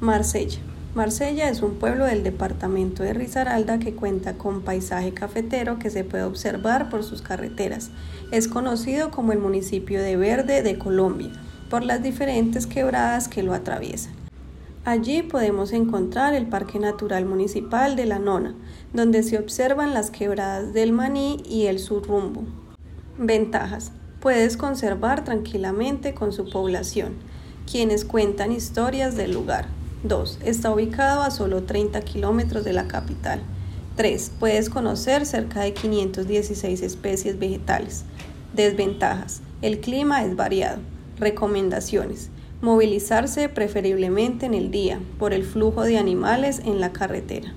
Marsella. Marsella es un pueblo del departamento de Risaralda que cuenta con paisaje cafetero que se puede observar por sus carreteras. Es conocido como el municipio de Verde de Colombia por las diferentes quebradas que lo atraviesan. Allí podemos encontrar el Parque Natural Municipal de La Nona, donde se observan las quebradas del Maní y el Surrumbo. Ventajas. Puedes conservar tranquilamente con su población, quienes cuentan historias del lugar. 2. Está ubicado a solo 30 kilómetros de la capital. 3. Puedes conocer cerca de 516 especies vegetales. Desventajas. El clima es variado. Recomendaciones. Movilizarse preferiblemente en el día por el flujo de animales en la carretera.